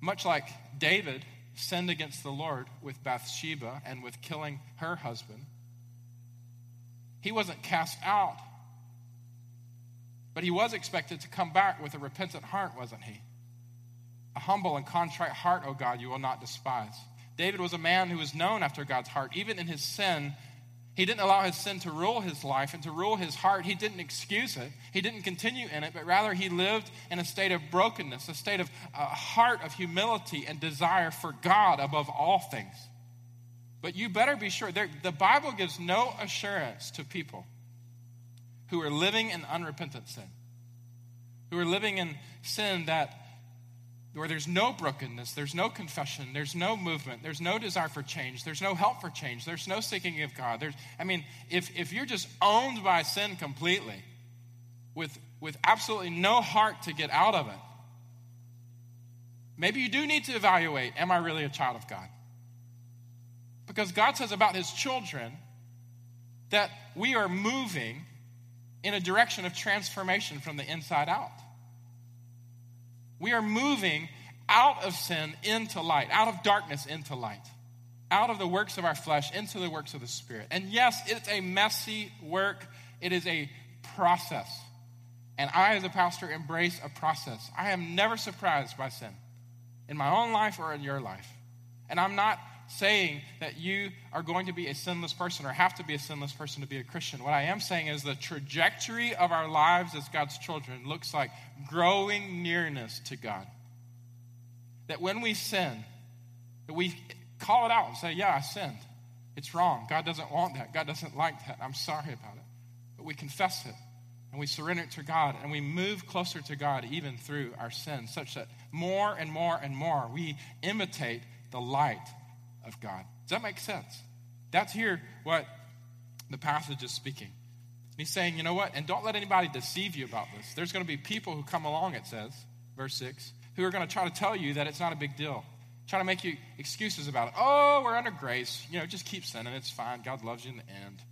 Much like David sinned against the Lord with Bathsheba and with killing her husband, he wasn't cast out, but he was expected to come back with a repentant heart, wasn't he? A humble and contrite heart, O God, you will not despise. David was a man who was known after God's heart. Even in his sin, he didn't allow his sin to rule his life and to rule his heart. He didn't excuse it. He didn't continue in it, but rather he lived in a state of brokenness, a state of a heart of humility and desire for God above all things. But you better be sure, there, the Bible gives no assurance to people who are living in unrepentant sin, who are living in sin that where there's no brokenness, there's no confession, there's no movement, there's no desire for change, there's no help for change, there's no seeking of God. There's, I mean, if, if you're just owned by sin completely, with, with absolutely no heart to get out of it, maybe you do need to evaluate am I really a child of God? Because God says about his children that we are moving in a direction of transformation from the inside out. We are moving out of sin into light, out of darkness into light, out of the works of our flesh into the works of the Spirit. And yes, it's a messy work, it is a process. And I, as a pastor, embrace a process. I am never surprised by sin in my own life or in your life. And I'm not saying that you are going to be a sinless person or have to be a sinless person to be a Christian. What I am saying is the trajectory of our lives as God's children looks like growing nearness to God. That when we sin, that we call it out and say, Yeah, I sinned. It's wrong. God doesn't want that. God doesn't like that. I'm sorry about it. But we confess it and we surrender it to God and we move closer to God even through our sins, such that more and more and more we imitate the light of God. Does that make sense? That's here what the passage is speaking. He's saying, you know what? And don't let anybody deceive you about this. There's going to be people who come along, it says, verse 6, who are going to try to tell you that it's not a big deal. Try to make you excuses about it. Oh, we're under grace. You know, just keep sinning. It's fine. God loves you in the end.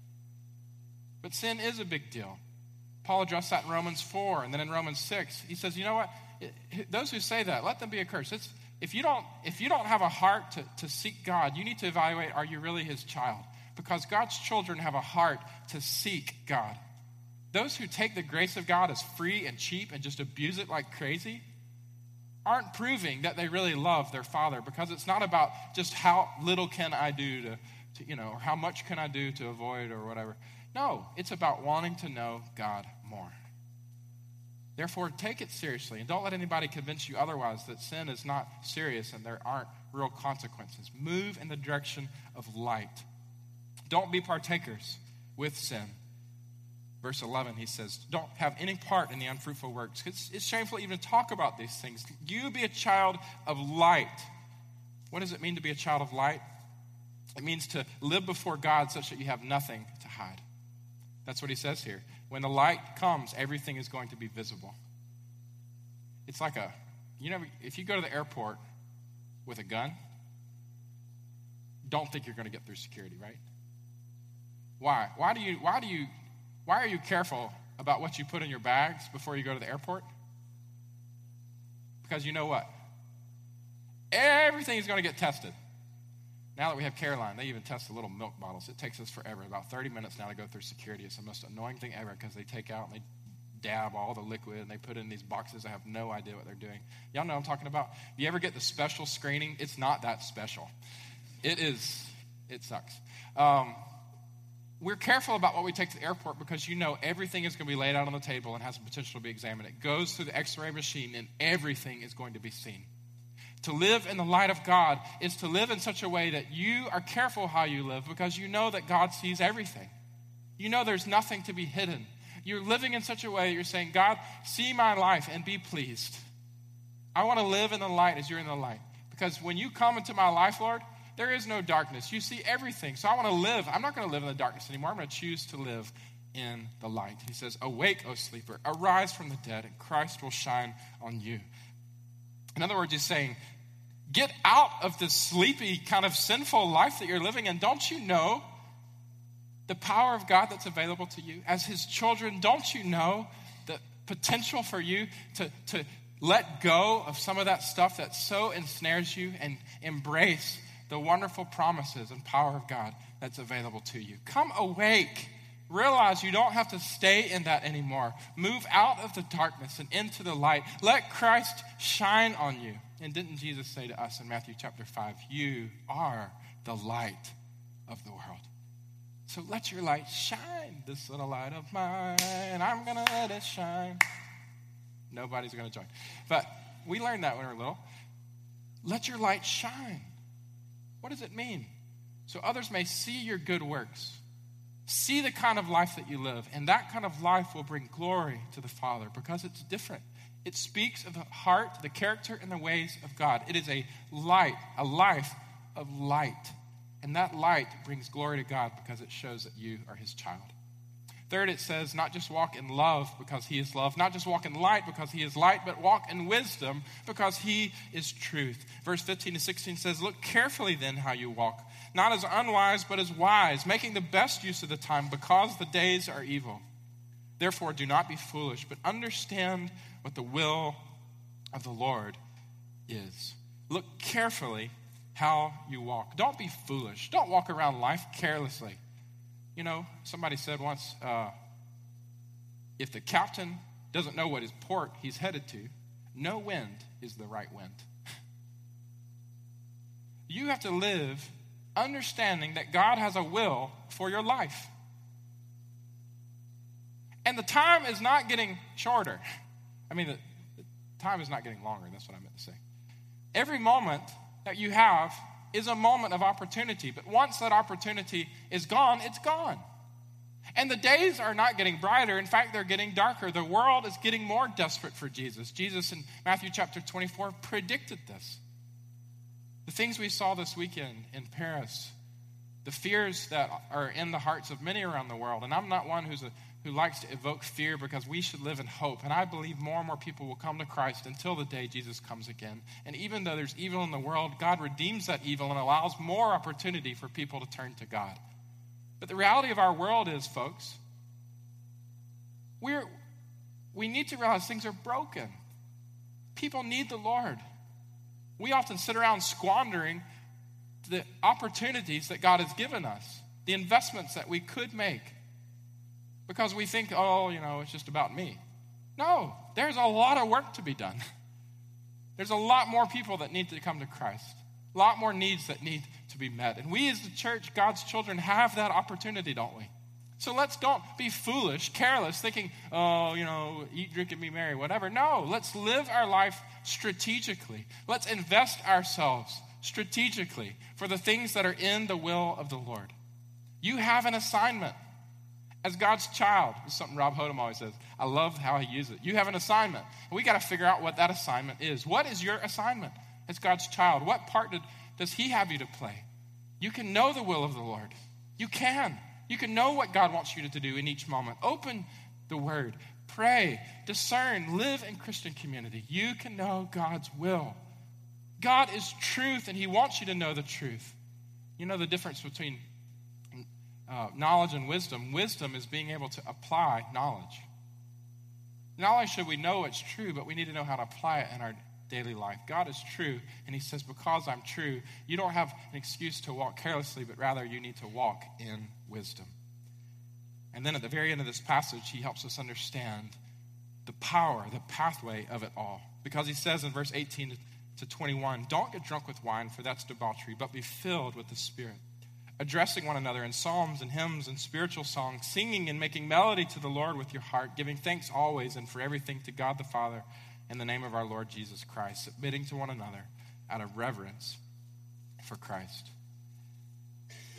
But sin is a big deal. Paul addressed that in Romans 4 and then in Romans 6. He says, you know what? Those who say that, let them be accursed. It's, if you don't, if you don't have a heart to, to seek God, you need to evaluate are you really his child? Because God's children have a heart to seek God. Those who take the grace of God as free and cheap and just abuse it like crazy aren't proving that they really love their father because it's not about just how little can I do to, to you know, or how much can I do to avoid or whatever. No, it's about wanting to know God more. Therefore, take it seriously and don't let anybody convince you otherwise that sin is not serious and there aren't real consequences. Move in the direction of light. Don't be partakers with sin. Verse 11, he says, Don't have any part in the unfruitful works. It's, it's shameful even to talk about these things. You be a child of light. What does it mean to be a child of light? It means to live before God such that you have nothing. That's what he says here. When the light comes, everything is going to be visible. It's like a, you know, if you go to the airport with a gun, don't think you're going to get through security, right? Why? Why do you, why do you, why are you careful about what you put in your bags before you go to the airport? Because you know what? Everything is going to get tested. Now that we have Caroline, they even test the little milk bottles. It takes us forever, about 30 minutes now to go through security. It's the most annoying thing ever because they take out and they dab all the liquid and they put it in these boxes. I have no idea what they're doing. Y'all know I'm talking about? If you ever get the special screening, it's not that special. It is, it sucks. Um, we're careful about what we take to the airport because you know everything is going to be laid out on the table and has the potential to be examined. It goes through the x ray machine and everything is going to be seen. To live in the light of God is to live in such a way that you are careful how you live because you know that God sees everything. You know there's nothing to be hidden. You're living in such a way that you're saying, God, see my life and be pleased. I want to live in the light as you're in the light. Because when you come into my life, Lord, there is no darkness. You see everything. So I want to live. I'm not going to live in the darkness anymore. I'm going to choose to live in the light. He says, Awake, O sleeper, arise from the dead, and Christ will shine on you. In other words, he's saying, Get out of this sleepy, kind of sinful life that you're living in. Don't you know the power of God that's available to you? As his children, don't you know the potential for you to, to let go of some of that stuff that so ensnares you and embrace the wonderful promises and power of God that's available to you. Come awake. Realize you don't have to stay in that anymore. Move out of the darkness and into the light. Let Christ shine on you. And didn't Jesus say to us in Matthew chapter 5, You are the light of the world. So let your light shine, this little light of mine. I'm going to let it shine. Nobody's going to join. But we learned that when we were little. Let your light shine. What does it mean? So others may see your good works, see the kind of life that you live, and that kind of life will bring glory to the Father because it's different. It speaks of the heart, the character, and the ways of God. It is a light, a life of light. And that light brings glory to God because it shows that you are His child. Third, it says, not just walk in love because he is love, not just walk in light because he is light, but walk in wisdom because he is truth. Verse 15 to 16 says, Look carefully then how you walk, not as unwise, but as wise, making the best use of the time because the days are evil. Therefore, do not be foolish, but understand what the will of the Lord is. Look carefully how you walk. Don't be foolish. Don't walk around life carelessly you know, somebody said once uh, if the captain doesn't know what his port he's headed to, no wind is the right wind. <laughs> you have to live understanding that God has a will for your life. And the time is not getting shorter. I mean, the, the time is not getting longer. That's what I meant to say. Every moment that you have is a moment of opportunity. But once that opportunity is gone, it's gone. And the days are not getting brighter. In fact, they're getting darker. The world is getting more desperate for Jesus. Jesus in Matthew chapter 24 predicted this. The things we saw this weekend in Paris, the fears that are in the hearts of many around the world. And I'm not one who's a who likes to evoke fear because we should live in hope. And I believe more and more people will come to Christ until the day Jesus comes again. And even though there's evil in the world, God redeems that evil and allows more opportunity for people to turn to God. But the reality of our world is, folks, we're, we need to realize things are broken. People need the Lord. We often sit around squandering the opportunities that God has given us, the investments that we could make because we think, oh, you know, it's just about me. No, there's a lot of work to be done. <laughs> There's a lot more people that need to come to Christ, a lot more needs that need to be met. And we as the church, God's children, have that opportunity, don't we? So let's don't be foolish, careless, thinking, oh, you know, eat, drink, and be merry, whatever. No, let's live our life strategically. Let's invest ourselves strategically for the things that are in the will of the Lord. You have an assignment as God's child. Is something Rob Hodem always says. I love how he uses it. You have an assignment. And we got to figure out what that assignment is. What is your assignment as God's child? What part did, does he have you to play? You can know the will of the Lord. You can. You can know what God wants you to do in each moment. Open the word, pray, discern, live in Christian community. You can know God's will. God is truth, and he wants you to know the truth. You know the difference between uh, knowledge and wisdom. Wisdom is being able to apply knowledge. Not only should we know it's true, but we need to know how to apply it in our daily life. God is true, and He says, Because I'm true, you don't have an excuse to walk carelessly, but rather you need to walk in wisdom. And then at the very end of this passage, He helps us understand the power, the pathway of it all. Because He says in verse 18 to 21, Don't get drunk with wine, for that's debauchery, but be filled with the Spirit addressing one another in psalms and hymns and spiritual songs, singing and making melody to the Lord with your heart, giving thanks always and for everything to God the Father in the name of our Lord Jesus Christ, submitting to one another out of reverence for Christ.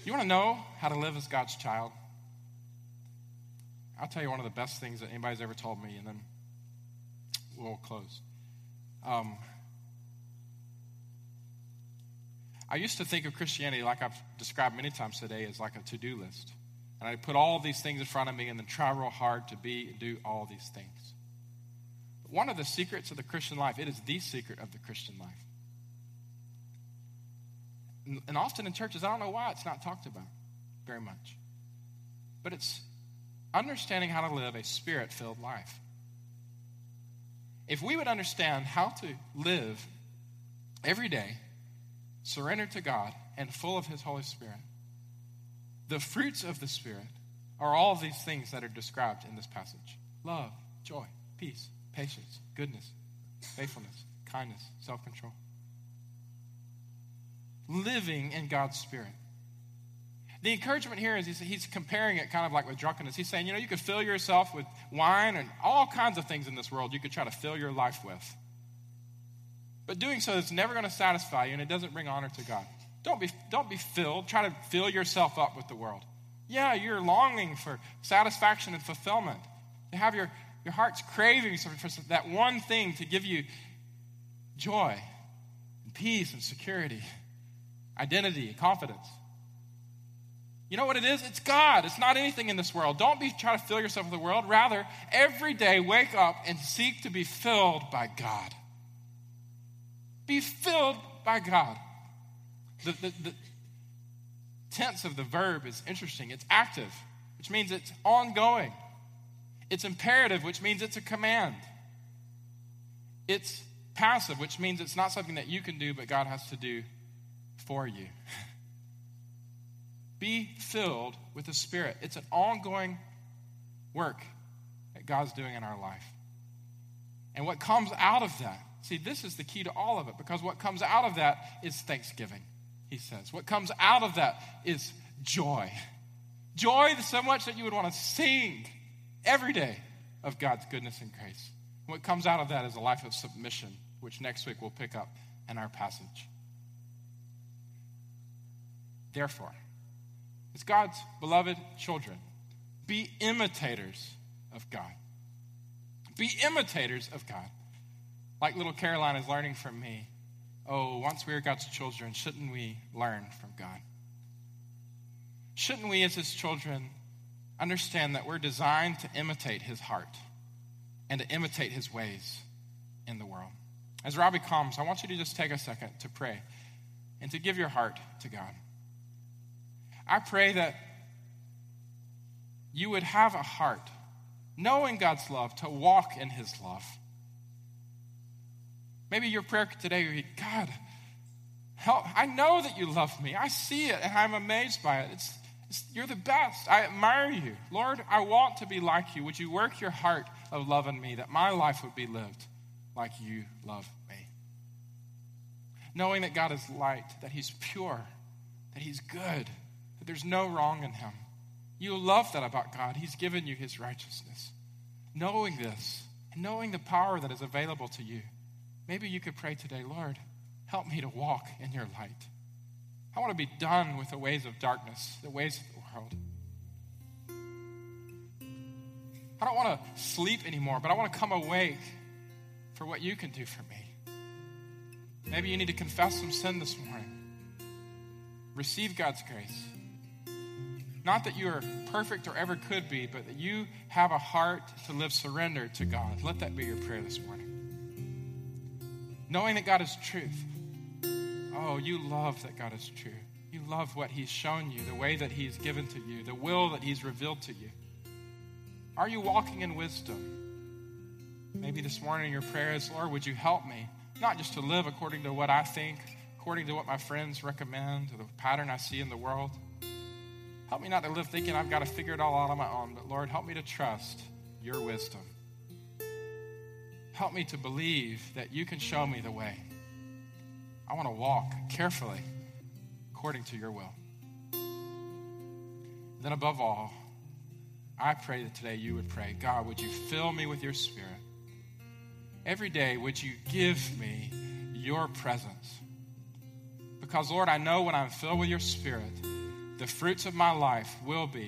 You want to know how to live as God's child? I'll tell you one of the best things that anybody's ever told me, and then we'll close. Um, I used to think of Christianity, like I've described many times today, as like a to do list. And I put all these things in front of me and then try real hard to be and do all these things. One of the secrets of the Christian life, it is the secret of the Christian life. And often in churches, I don't know why it's not talked about very much. But it's understanding how to live a spirit filled life. If we would understand how to live every day surrendered to God and full of His Holy Spirit, the fruits of the Spirit are all these things that are described in this passage love, joy, peace, patience, goodness, faithfulness, kindness, self control. Living in God's Spirit. The encouragement here is he's, he's, comparing it kind of like with drunkenness. He's saying, you know, you could fill yourself with wine and all kinds of things in this world you could try to fill your life with. But doing so is never going to satisfy you and it doesn't bring honor to God. Don't be, don't be filled. Try to fill yourself up with the world. Yeah, you're longing for satisfaction and fulfillment. To have your, your heart's craving for, that one thing to give you joy and peace and security, identity and confidence. You know what it is? It's God. It's not anything in this world. Don't be trying to fill yourself with the world. Rather, every day wake up and seek to be filled by God. Be filled by God. The, the, the tense of the verb is interesting. It's active, which means it's ongoing. It's imperative, which means it's a command. It's passive, which means it's not something that you can do, but God has to do for you. <laughs> Be filled with the Spirit. It's an ongoing work that God's doing in our life. And what comes out of that See, this is the key to all of it because what comes out of that is thanksgiving, he says. What comes out of that is joy. <laughs> Joy so much that you would want to sing every day of God's goodness and grace. What comes out of that is a life of submission, which next week we'll pick up in our passage. Therefore, as God's beloved children, be imitators of God. Be imitators of God like little Caroline is learning from me. Oh, once we are God's children, shouldn't we learn from God? Shouldn't we, as His children, understand that we're designed to imitate His heart and to imitate His ways in the world? As Robbie comes, I want you to just take a second to pray and to give your heart to God. I pray that you would have a heart, knowing God's love, to walk in His love Maybe your prayer today would be God, help. I know that you love me. I see it and I'm amazed by it. It's, you're the best. I admire you. Lord, I want to be like you. Would you work your heart of love in me that my life would be lived like you love me? Knowing that God is light, that He's pure, that He's good, that there's no wrong in Him. You love that about God. He's given you His righteousness. Knowing this, knowing the power that is available to you Maybe you could pray today, Lord, help me to walk in your light. I want to be done with the ways of darkness, the ways of the world. I don't want to sleep anymore, but I want to come awake for what you can do for me. Maybe you need to confess some sin this morning. Receive God's grace. Not that you are perfect or ever could be, but that you have a heart to live surrendered to God. Let that be your prayer this morning knowing that God is truth. Oh, you love that God is true. You love what He's shown you, the way that He's given to you, the will that He's revealed to you. Are you walking in wisdom? Maybe this morning your prayer is, Lord, would you help me? Not just to live according to what I think, according to what my friends recommend, or the pattern I see in the world. Help me not to live thinking I've got to figure it all out on my own, but Lord, help me to trust your wisdom. Help me to believe that you can show me the way. I want to walk carefully according to your will. Then, above all, I pray that today you would pray God, would you fill me with your spirit? Every day, would you give me your presence? Because, Lord, I know when I'm filled with your spirit, the fruits of my life will be